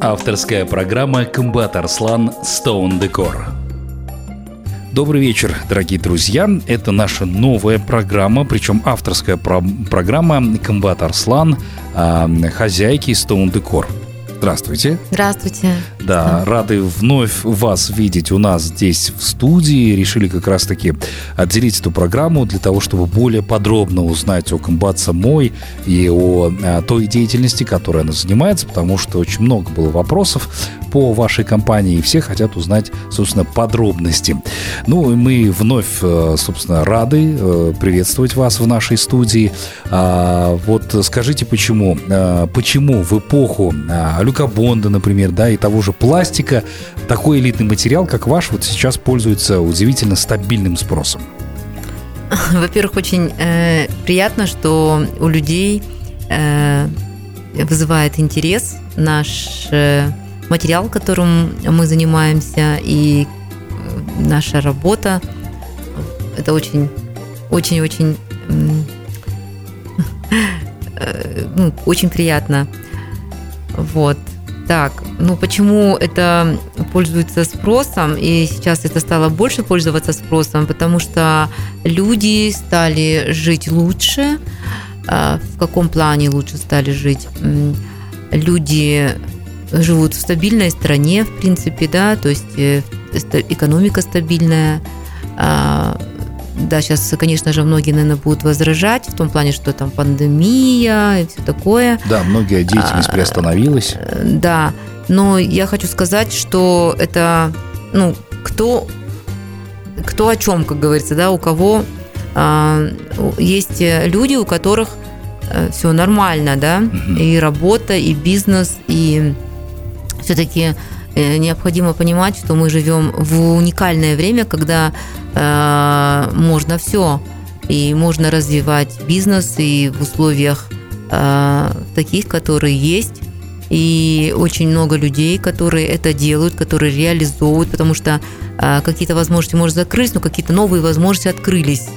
Авторская программа «Комбат Арслан Стоун Декор». Добрый вечер, дорогие друзья. Это наша новая программа, причем авторская про- программа «Комбат Арслан», э, хозяйки Stone Decor. Здравствуйте. Здравствуйте. Да, рады вновь вас видеть у нас здесь в студии. Решили как раз-таки отделить эту программу для того, чтобы более подробно узнать о комбат самой и о, а, той деятельности, которой она занимается, потому что очень много было вопросов по вашей компании, и все хотят узнать, собственно, подробности. Ну, и мы вновь, э, собственно, рады э, приветствовать вас в нашей студии. А, вот скажите, почему? А, почему в эпоху Люка Бонда, например, да, и того же пластика, такой элитный материал, как ваш, вот сейчас пользуется удивительно стабильным спросом? Во-первых, очень э, приятно, что у людей э, вызывает интерес наш э, материал, которым мы занимаемся, и э, наша работа. Это очень, очень, очень, э, ну, очень приятно. Вот. Так, ну почему это пользуется спросом, и сейчас это стало больше пользоваться спросом, потому что люди стали жить лучше. А, в каком плане лучше стали жить? Люди живут в стабильной стране, в принципе, да, то есть э, экономика стабильная, а, да, сейчас, конечно же, многие, наверное, будут возражать в том плане, что там пандемия и все такое. Да, многие деятельность а, приостановилась. Да, но я хочу сказать, что это, ну, кто, кто о чем, как говорится, да, у кого а, есть люди, у которых э, все нормально, да, угу. и работа, и бизнес, и все-таки необходимо понимать, что мы живем в уникальное время, когда э, можно все. И можно развивать бизнес и в условиях э, таких, которые есть. И очень много людей, которые это делают, которые реализовывают, потому что э, какие-то возможности может закрыть, но какие-то новые возможности открылись.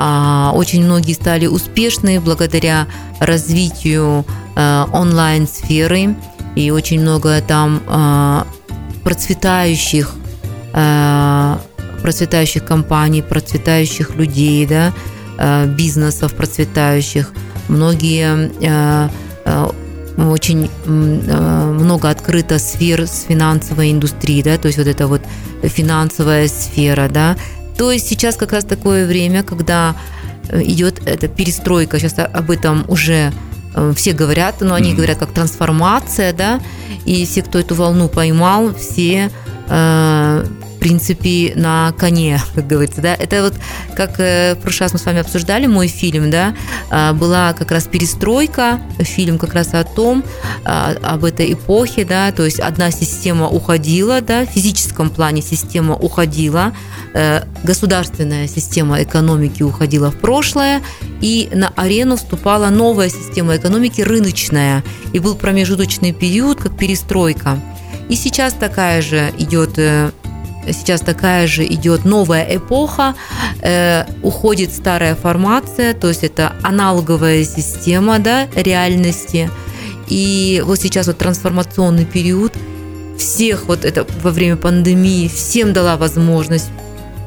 А, очень многие стали успешны благодаря развитию э, онлайн-сферы и очень много там э, процветающих э, процветающих компаний, процветающих людей, да, э, бизнесов процветающих. Многие э, э, очень много открыто сфер с финансовой индустрией, да, то есть вот это вот финансовая сфера, да. То есть сейчас как раз такое время, когда э, идет эта перестройка, сейчас об этом уже все говорят, но они mm-hmm. говорят как трансформация, да, и все, кто эту волну поймал, все э, в принципе, на коне, как говорится, да. Это вот, как э, в прошлый раз мы с вами обсуждали мой фильм, да, э, была как раз перестройка, фильм как раз о том, э, об этой эпохе, да, то есть одна система уходила, да, в физическом плане система уходила, государственная система экономики уходила в прошлое, и на арену вступала новая система экономики, рыночная, и был промежуточный период, как перестройка. И сейчас такая же идет сейчас такая же идет новая эпоха, э, уходит старая формация, то есть это аналоговая система да, реальности. И вот сейчас вот трансформационный период всех вот это во время пандемии всем дала возможность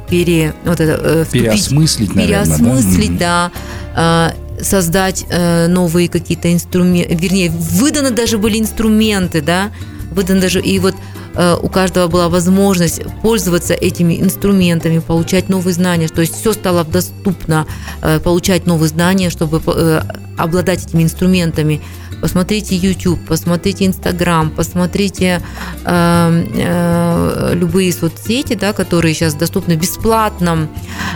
пере, вот это, э, вступить, переосмыслить, наверное, переосмыслить, да, да э, создать э, новые какие-то инструменты, вернее, выданы даже были инструменты, да, выданы даже, и вот у каждого была возможность пользоваться этими инструментами, получать новые знания, то есть все стало доступно, э, получать новые знания, чтобы э, обладать этими инструментами. Посмотрите YouTube, посмотрите Instagram, посмотрите э, э, любые соцсети, да, которые сейчас доступны бесплатно,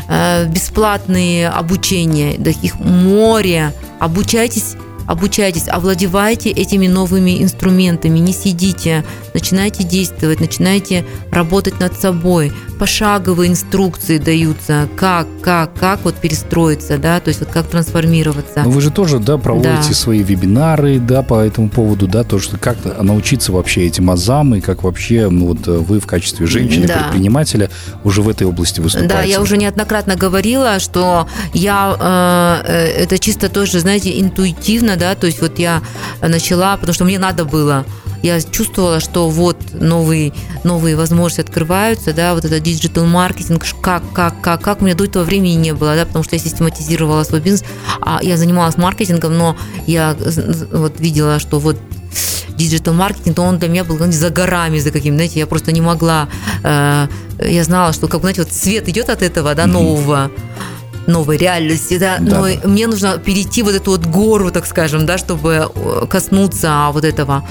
э, бесплатные обучения, таких море. Обучайтесь обучайтесь, овладевайте этими новыми инструментами, не сидите, начинайте действовать, начинайте работать над собой. Пошаговые инструкции даются, как, как, как вот перестроиться, да, то есть вот как трансформироваться. Но вы же тоже, да, проводите да. свои вебинары, да, по этому поводу, да, то, что как научиться вообще этим азам и как вообще, ну, вот вы в качестве женщины-предпринимателя да. уже в этой области выступаете. Да, я уже неоднократно говорила, что я, э, э это чисто тоже, знаете, интуитивно, да, то есть вот я начала, потому что мне надо было я чувствовала, что вот новые, новые возможности открываются, да, вот это digital маркетинг, как, как, как, как. У меня до этого времени не было, да, потому что я систематизировала свой бизнес, а я занималась маркетингом, но я вот видела, что вот digital маркетинг, то он для меня был знаете, за горами, за каким, знаете, я просто не могла, э, я знала, что, как, знаете, вот свет идет от этого, да, нового, новой реальности, да, да. но мне нужно перейти вот эту вот гору, так скажем, да, чтобы э, коснуться вот этого.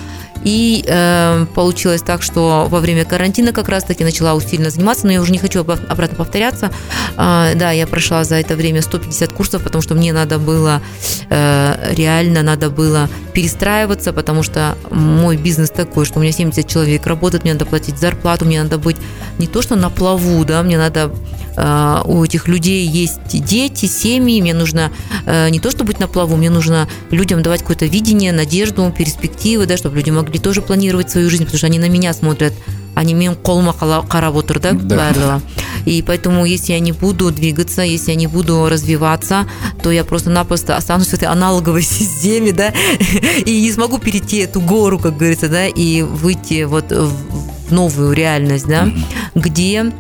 И э, получилось так, что во время карантина как раз-таки начала усиленно заниматься, но я уже не хочу обратно повторяться. Э, да, я прошла за это время 150 курсов, потому что мне надо было, э, реально надо было перестраиваться, потому что мой бизнес такой, что у меня 70 человек работает, мне надо платить зарплату, мне надо быть не то что на плаву, да, мне надо у этих людей есть дети, семьи, мне нужно э, не то, чтобы быть на плаву, мне нужно людям давать какое-то видение, надежду, перспективы, да, чтобы люди могли тоже планировать свою жизнь, потому что они на меня смотрят, они мен қолыма қарап отыр да, да. И поэтому, если я не буду двигаться, если я не буду развиваться, то я просто-напросто останусь в этой аналоговой системе, да, и не смогу перейти эту гору, как говорится, да, и выйти вот в новую реальность, да, где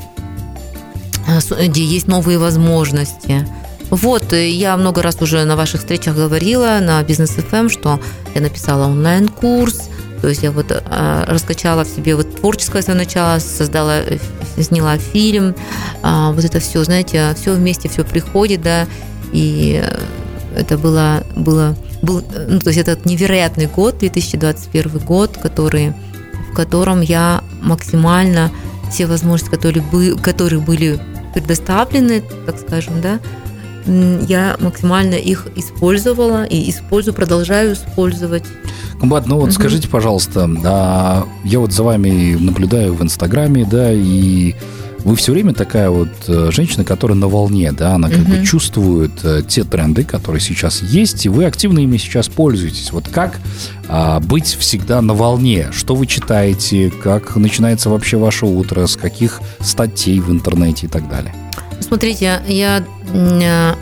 где есть новые возможности. Вот, э, я много раз уже на ваших встречах говорила на бизнес FM, эм, что я написала онлайн-курс, то есть я вот э, раскачала в себе вот творческое свое начало, создала, сняла фильм, а, вот это все, знаете, все вместе, все приходит, да, и это было, было, был, ну, то есть этот невероятный год, 2021 год, который, в котором я максимально все возможности, которые, которые были предоставлены, так скажем, да, я максимально их использовала и использую, продолжаю использовать. Комбат, ну вот угу. скажите, пожалуйста, а, я вот за вами наблюдаю в Инстаграме, да, и вы все время такая вот э, женщина, которая на волне, да, она как угу. бы чувствует э, те тренды, которые сейчас есть, и вы активно ими сейчас пользуетесь. Вот как а, быть всегда на волне? Что вы читаете? Как начинается вообще ваше утро? С каких статей в интернете и так далее? Смотрите, я э,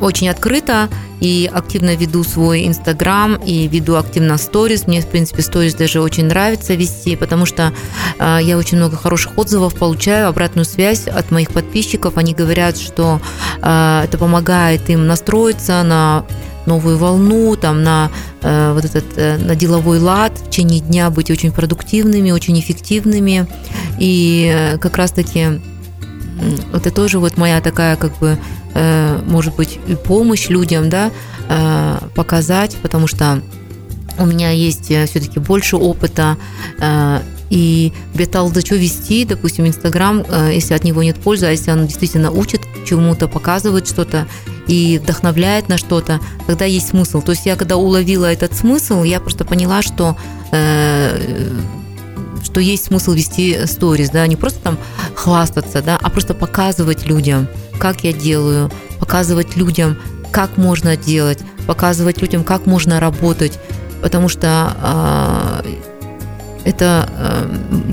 очень открыто и активно веду свой Инстаграм и веду активно сторис. Мне, в принципе, сторис даже очень нравится вести, потому что э, я очень много хороших отзывов получаю, обратную связь от моих подписчиков. Они говорят, что э, это помогает им настроиться на новую волну, там, на э, вот этот э, на деловой лад, в течение дня быть очень продуктивными, очень эффективными. И э, как раз-таки это тоже вот моя такая как бы может быть, помощь людям, да, э, показать, потому что у меня есть э, все-таки больше опыта, и Бетал за что вести, допустим, Инстаграм, если от него нет пользы, а если он действительно учит чему-то, показывает что-то и вдохновляет на что-то, тогда есть смысл. То есть я когда уловила этот смысл, я просто поняла, что что есть смысл вести сторис, да, не просто там хвастаться, да, а просто показывать людям, как я делаю, показывать людям, как можно делать, показывать людям, как можно работать, потому что э, это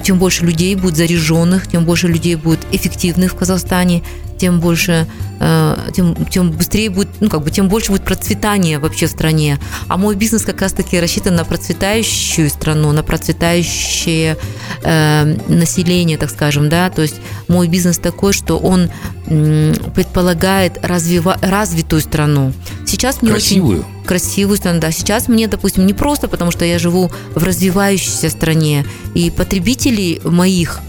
чем больше людей будет заряженных, тем больше людей будет эффективных в Казахстане, тем больше, э, тем, тем быстрее будет, ну, как бы, тем больше будет процветание вообще в стране. А мой бизнес как раз-таки рассчитан на процветающую страну, на процветающее э, население, так скажем, да, то есть мой бизнес такой, что он э, предполагает развива- развитую страну. Сейчас мне красивую. очень красивую страну, да. Сейчас мне, допустим, не просто, потому что я живу в развивающейся стране, и потребителей моих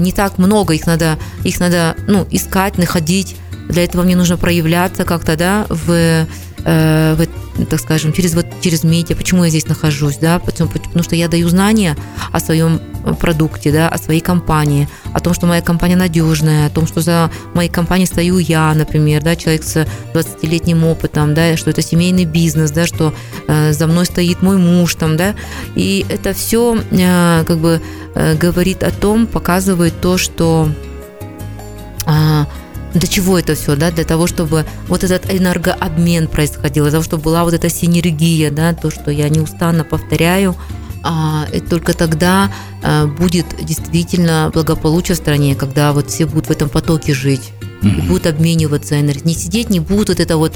не так много, их надо, их надо ну, искать, находить. Для этого мне нужно проявляться как-то, да, в, э, в, так скажем, через, вот, через медиа. Почему я здесь нахожусь, да? Потому, потому что я даю знания о своем продукте, да, о своей компании, о том, что моя компания надежная, о том, что за моей компанией стою я, например, да, человек с 20-летним опытом, да, что это семейный бизнес, да, что э, за мной стоит мой муж, там, да, и это все э, как бы э, говорит о том, показывает то, что э, для чего это все, да, для того, чтобы вот этот энергообмен происходил, для того, чтобы была вот эта синергия, да, то, что я неустанно повторяю, и только тогда а, будет действительно благополучие в стране, когда вот все будут в этом потоке жить и будут обмениваться энергией. Не сидеть, не будут вот это вот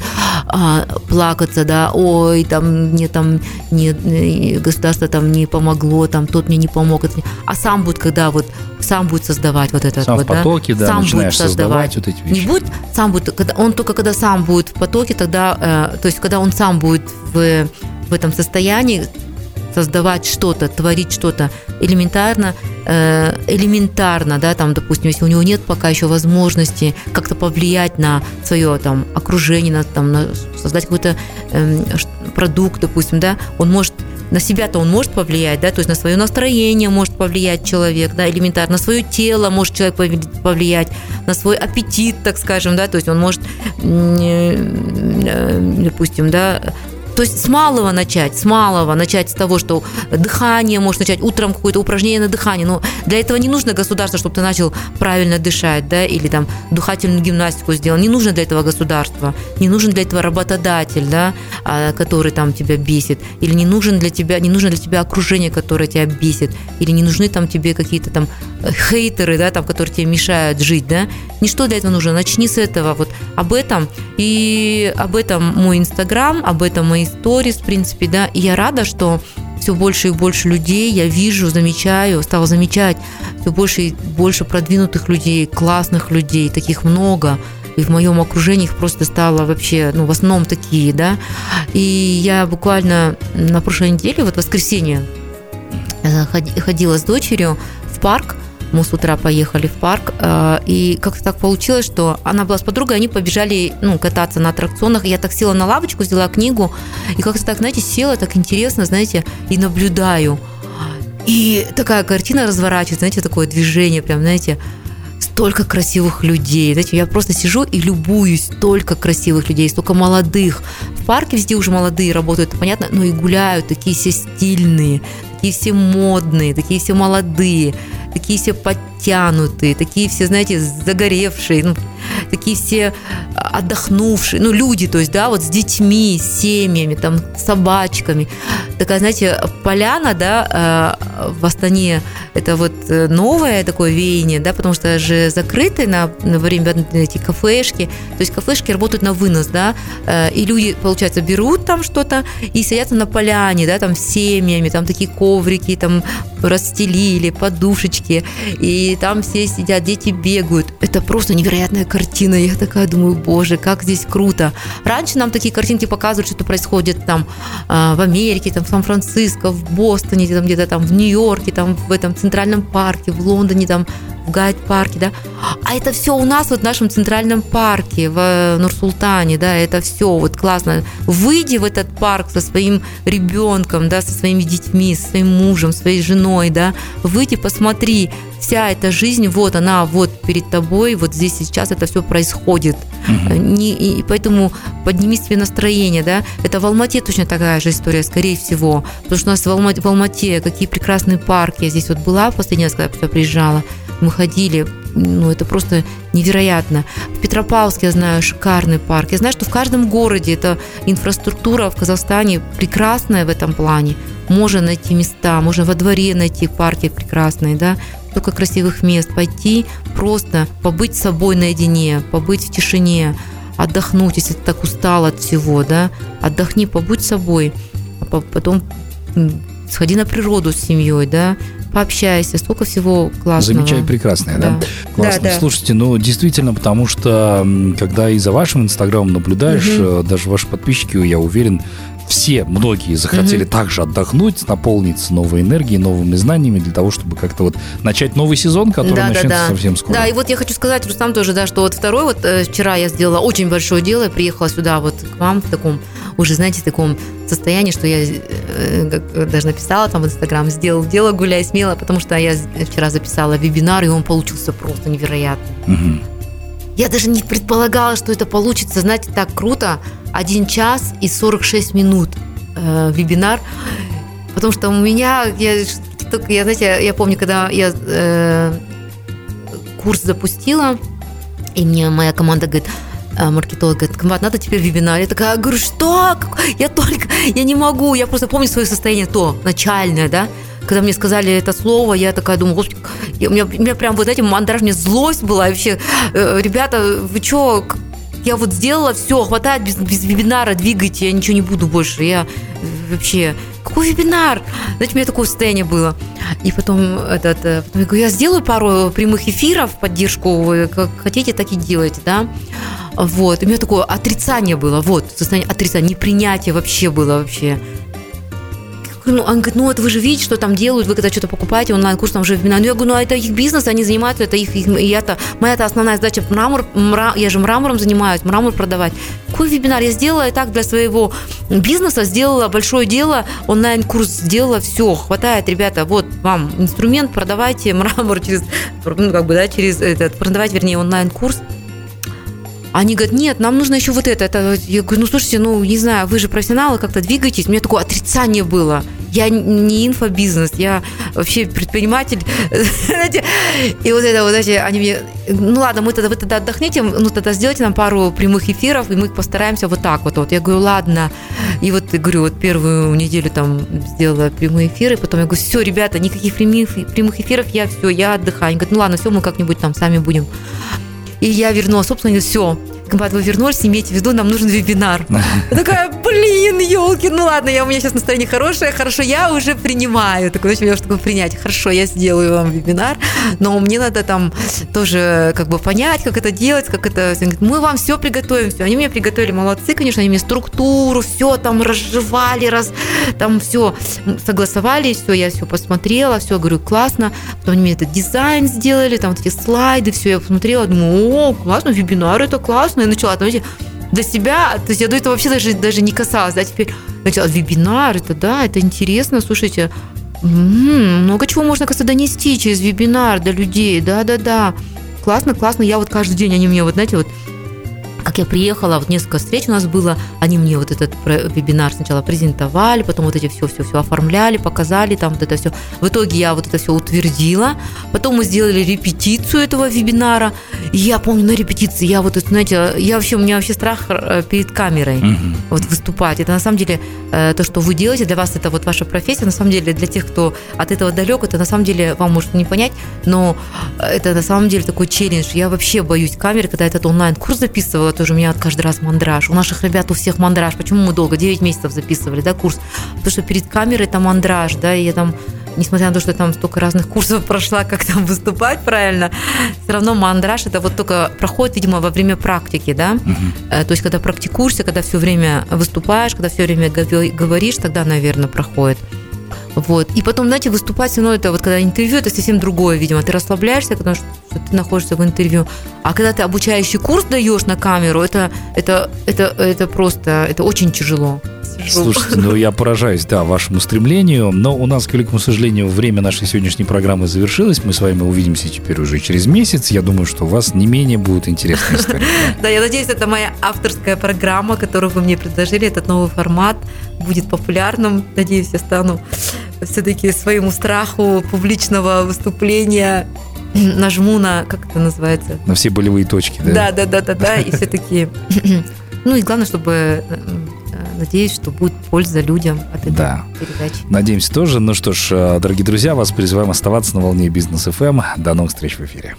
а, плакаться, да, ой, там мне там не, государство там не помогло, там тот мне не помог, а сам будет, когда вот сам будет создавать вот это сам вот, в потоке, да, сам начинаешь будет создавать. создавать вот эти вещи. Не будет, сам будет, когда, он только когда сам будет в потоке, тогда, э, то есть когда он сам будет в, в этом состоянии, создавать что-то, творить что-то элементарно, э, элементарно, да, там, допустим, если у него нет пока еще возможности как-то повлиять на свое там окружение, на, там, на создать какой-то э, продукт, допустим, да, он может на себя-то он может повлиять, да, то есть на свое настроение может повлиять человек, да, элементарно, на свое тело может человек повлиять, на свой аппетит, так скажем, да, то есть он может, э, допустим, да, то есть с малого начать, с малого начать с того, что дыхание может начать, утром какое-то упражнение на дыхание. Но для этого не нужно государство, чтобы ты начал правильно дышать, да, или там дыхательную гимнастику сделал. Не нужно для этого государство, не нужен для этого работодатель, да, а, который там тебя бесит, или не нужен для тебя, не нужно для тебя окружение, которое тебя бесит, или не нужны там тебе какие-то там хейтеры, да, там, которые тебе мешают жить, да. Ничто для этого нужно. Начни с этого, вот об этом. И об этом мой инстаграм, об этом мои сторис, в принципе, да. И я рада, что все больше и больше людей я вижу, замечаю, стала замечать все больше и больше продвинутых людей, классных людей, таких много. И в моем окружении их просто стало вообще, ну, в основном такие, да. И я буквально на прошлой неделе, вот воскресенье, э, ходила с дочерью в парк, мы с утра поехали в парк, э, и как-то так получилось, что она была с подругой, они побежали ну, кататься на аттракционах. Я так села на лавочку, взяла книгу, и как-то так, знаете, села так интересно, знаете, и наблюдаю. И такая картина разворачивается, знаете, такое движение, прям, знаете, столько красивых людей. Знаете, я просто сижу и любуюсь, столько красивых людей, столько молодых. В парке везде уже молодые работают, понятно, но и гуляют, такие все стильные, такие все модные, такие все молодые такие все подтянутые, такие все, знаете, загоревшие, ну, такие все отдохнувшие, ну, люди, то есть, да, вот с детьми, с семьями, там, с собачками. Такая, знаете, поляна, да, э, в Астане, это вот э, новое такое веяние, да, потому что же закрыты на, на время эти кафешки, то есть кафешки работают на вынос, да, э, и люди, получается, берут там что-то и садятся на поляне, да, там, с семьями, там такие коврики, там, расстелили, подушечки, и там все сидят, дети бегают. Это просто невероятная картина. Я такая думаю, боже, как здесь круто. Раньше нам такие картинки показывают, что происходит там а, в Америке, там в Сан-Франциско, в Бостоне, там где-то там в Нью-Йорке, там в этом центральном парке, в Лондоне, там в Гайд-парке, да. А это все у нас вот в нашем центральном парке, в Нур-Султане, да, это все вот классно. Выйди в этот парк со своим ребенком, да, со своими детьми, со своим мужем, своей женой, да, выйди, посмотри, вся эта жизнь, вот она вот перед тобой, вот здесь сейчас это все происходит. Угу. Не, и поэтому подними себе настроение, да. Это в Алмате точно такая же история, скорее всего. Потому что у нас в Алмате, в Алмате какие прекрасные парки. Я здесь вот была последний раз, когда я приезжала. Мы ходили, ну, это просто невероятно. В Петропавловске, я знаю, шикарный парк. Я знаю, что в каждом городе эта инфраструктура в Казахстане прекрасная в этом плане. Можно найти места, можно во дворе найти парки прекрасные, да, столько красивых мест. Пойти просто побыть с собой наедине, побыть в тишине, отдохнуть, если ты так устал от всего, да, отдохни, побудь собой, а потом сходи на природу с семьей, да, пообщайся, столько всего классного. Замечаю прекрасное, да? да? Классно. Да, да. Слушайте, ну, действительно, потому что, когда и за вашим инстаграмом наблюдаешь, угу. даже ваши подписчики, я уверен, все, многие захотели угу. также отдохнуть, наполниться новой энергией, новыми знаниями для того, чтобы как-то вот начать новый сезон, который да, начнется да, да. совсем скоро. Да, и вот я хочу сказать, Рустам, тоже, да, что вот второй, вот э, вчера я сделала очень большое дело, я приехала сюда вот к вам в таком, уже, знаете, в таком состоянии, что я э, даже написала там в Инстаграм, сделал дело, гуляй смело, потому что я вчера записала вебинар, и он получился просто невероятный. Угу. Я даже не предполагала, что это получится, знаете, так круто. Один час и 46 минут э, вебинар. Потому что у меня, я, я знаете, я помню, когда я э, курс запустила, и мне моя команда говорит, маркетолог говорит, комбат, надо теперь вебинар. Я такая, говорю, что? Я только, я не могу. Я просто помню свое состояние то, начальное, да, когда мне сказали это слово, я такая думаю, господи, я, у, меня, у меня прям вот этим мандаж, мне злость была. Вообще, э, ребята, вы что, я вот сделала, все, хватает без, без вебинара, двигайте, я ничего не буду больше. Я вообще, какой вебинар? Знаете, у меня такое состояние было. И потом этот, э, потом я говорю, я сделаю пару прямых эфиров в поддержку, как хотите, так и делайте, да. Вот, у меня такое отрицание было, вот, состояние отрицания, непринятие вообще было вообще ну, он говорит, ну вот вы же видите, что там делают, вы когда что-то покупаете онлайн-курс, там же вебинар. Ну, я говорю, ну это их бизнес, они занимаются, это их, их и это, моя-то основная задача мрамор, мра, я же мрамором занимаюсь, мрамор продавать. Какой вебинар? Я сделала и так для своего бизнеса, сделала большое дело, онлайн-курс сделала, все, хватает, ребята, вот вам инструмент, продавайте мрамор через, ну, как бы, да, через этот, продавать, вернее, онлайн-курс. Они говорят, нет, нам нужно еще вот это. это. Я говорю, ну слушайте, ну не знаю, вы же профессионалы, как-то двигаетесь. У меня такое отрицание было. Я не инфобизнес, я вообще предприниматель. И вот это вот, знаете, они мне, ну ладно, мы тогда, вы тогда отдохните, ну тогда сделайте нам пару прямых эфиров, и мы постараемся вот так вот. Я говорю, ладно. И вот, говорю, вот первую неделю там сделала прямые эфиры, потом я говорю, все, ребята, никаких прямых, прямых эфиров, я все, я отдыхаю. Они говорят, ну ладно, все, мы как-нибудь там сами будем и я вернула, собственно, все. Комбат, вы вернулись, имейте в виду, нам нужен вебинар. Я такая, блин, елки, ну ладно, я, у меня сейчас настроение хорошее, хорошо, я уже принимаю. Такое, значит, я уже такое принять. Хорошо, я сделаю вам вебинар, но мне надо там тоже как бы понять, как это делать, как это... Мы вам все приготовим, все. Они мне приготовили, молодцы, конечно, они мне структуру, все там разжевали, раз, там все согласовали, все, я все посмотрела, все, говорю, классно. Потом они мне этот дизайн сделали, там вот эти слайды, все, я посмотрела, думаю, о, классно, вебинар, это классно. Я начала, знаете, для себя, то есть я до этого вообще даже, даже не касалась, да, теперь начала, вебинар, это да, это интересно, слушайте, м-м, много чего можно, кажется, донести через вебинар до людей, да-да-да, классно, классно, я вот каждый день, они мне вот, знаете, вот как я приехала, вот несколько встреч у нас было, они мне вот этот вебинар сначала презентовали, потом вот эти все-все-все оформляли, показали, там вот это все. В итоге я вот это все утвердила, потом мы сделали репетицию этого вебинара, и я помню на репетиции, я вот, знаете, я вообще, у меня вообще страх э, перед камерой угу. вот выступать. Это на самом деле э, то, что вы делаете, для вас это вот ваша профессия, на самом деле для тех, кто от этого далек, это на самом деле вам может не понять, но это на самом деле такой челлендж. Я вообще боюсь камеры, когда этот онлайн-курс записывала, тоже у меня каждый раз мандраж. У наших ребят у всех мандраж. Почему мы долго? 9 месяцев записывали, да, курс? Потому что перед камерой это мандраж, да, и я там несмотря на то, что я там столько разных курсов прошла, как там выступать правильно, все равно мандраж это вот только проходит, видимо, во время практики, да. Угу. То есть, когда практикуешься, когда все время выступаешь, когда все время говоришь, тогда, наверное, проходит. Вот. И потом, знаете, выступать, ну, это вот когда интервью, это совсем другое, видимо. Ты расслабляешься, потому что ты находишься в интервью. А когда ты обучающий курс даешь на камеру, это, это, это, это просто, это очень тяжело. Слушайте, ну я поражаюсь, да, вашему стремлению, но у нас, к великому сожалению, время нашей сегодняшней программы завершилось. Мы с вами увидимся теперь уже через месяц. Я думаю, что у вас не менее будет интересная история. Да, я надеюсь, это моя авторская программа, которую вы мне предложили, этот новый формат будет популярным. Надеюсь, я стану все-таки своему страху публичного выступления нажму на, как это называется? На все болевые точки, да? Да, да, да, да, да, и все-таки, ну и главное, чтобы надеюсь, что будет польза людям от этой да. передачи. Надеемся тоже. Ну что ж, э, дорогие друзья, вас призываем оставаться на волне бизнес FM. Эм. До новых встреч в эфире.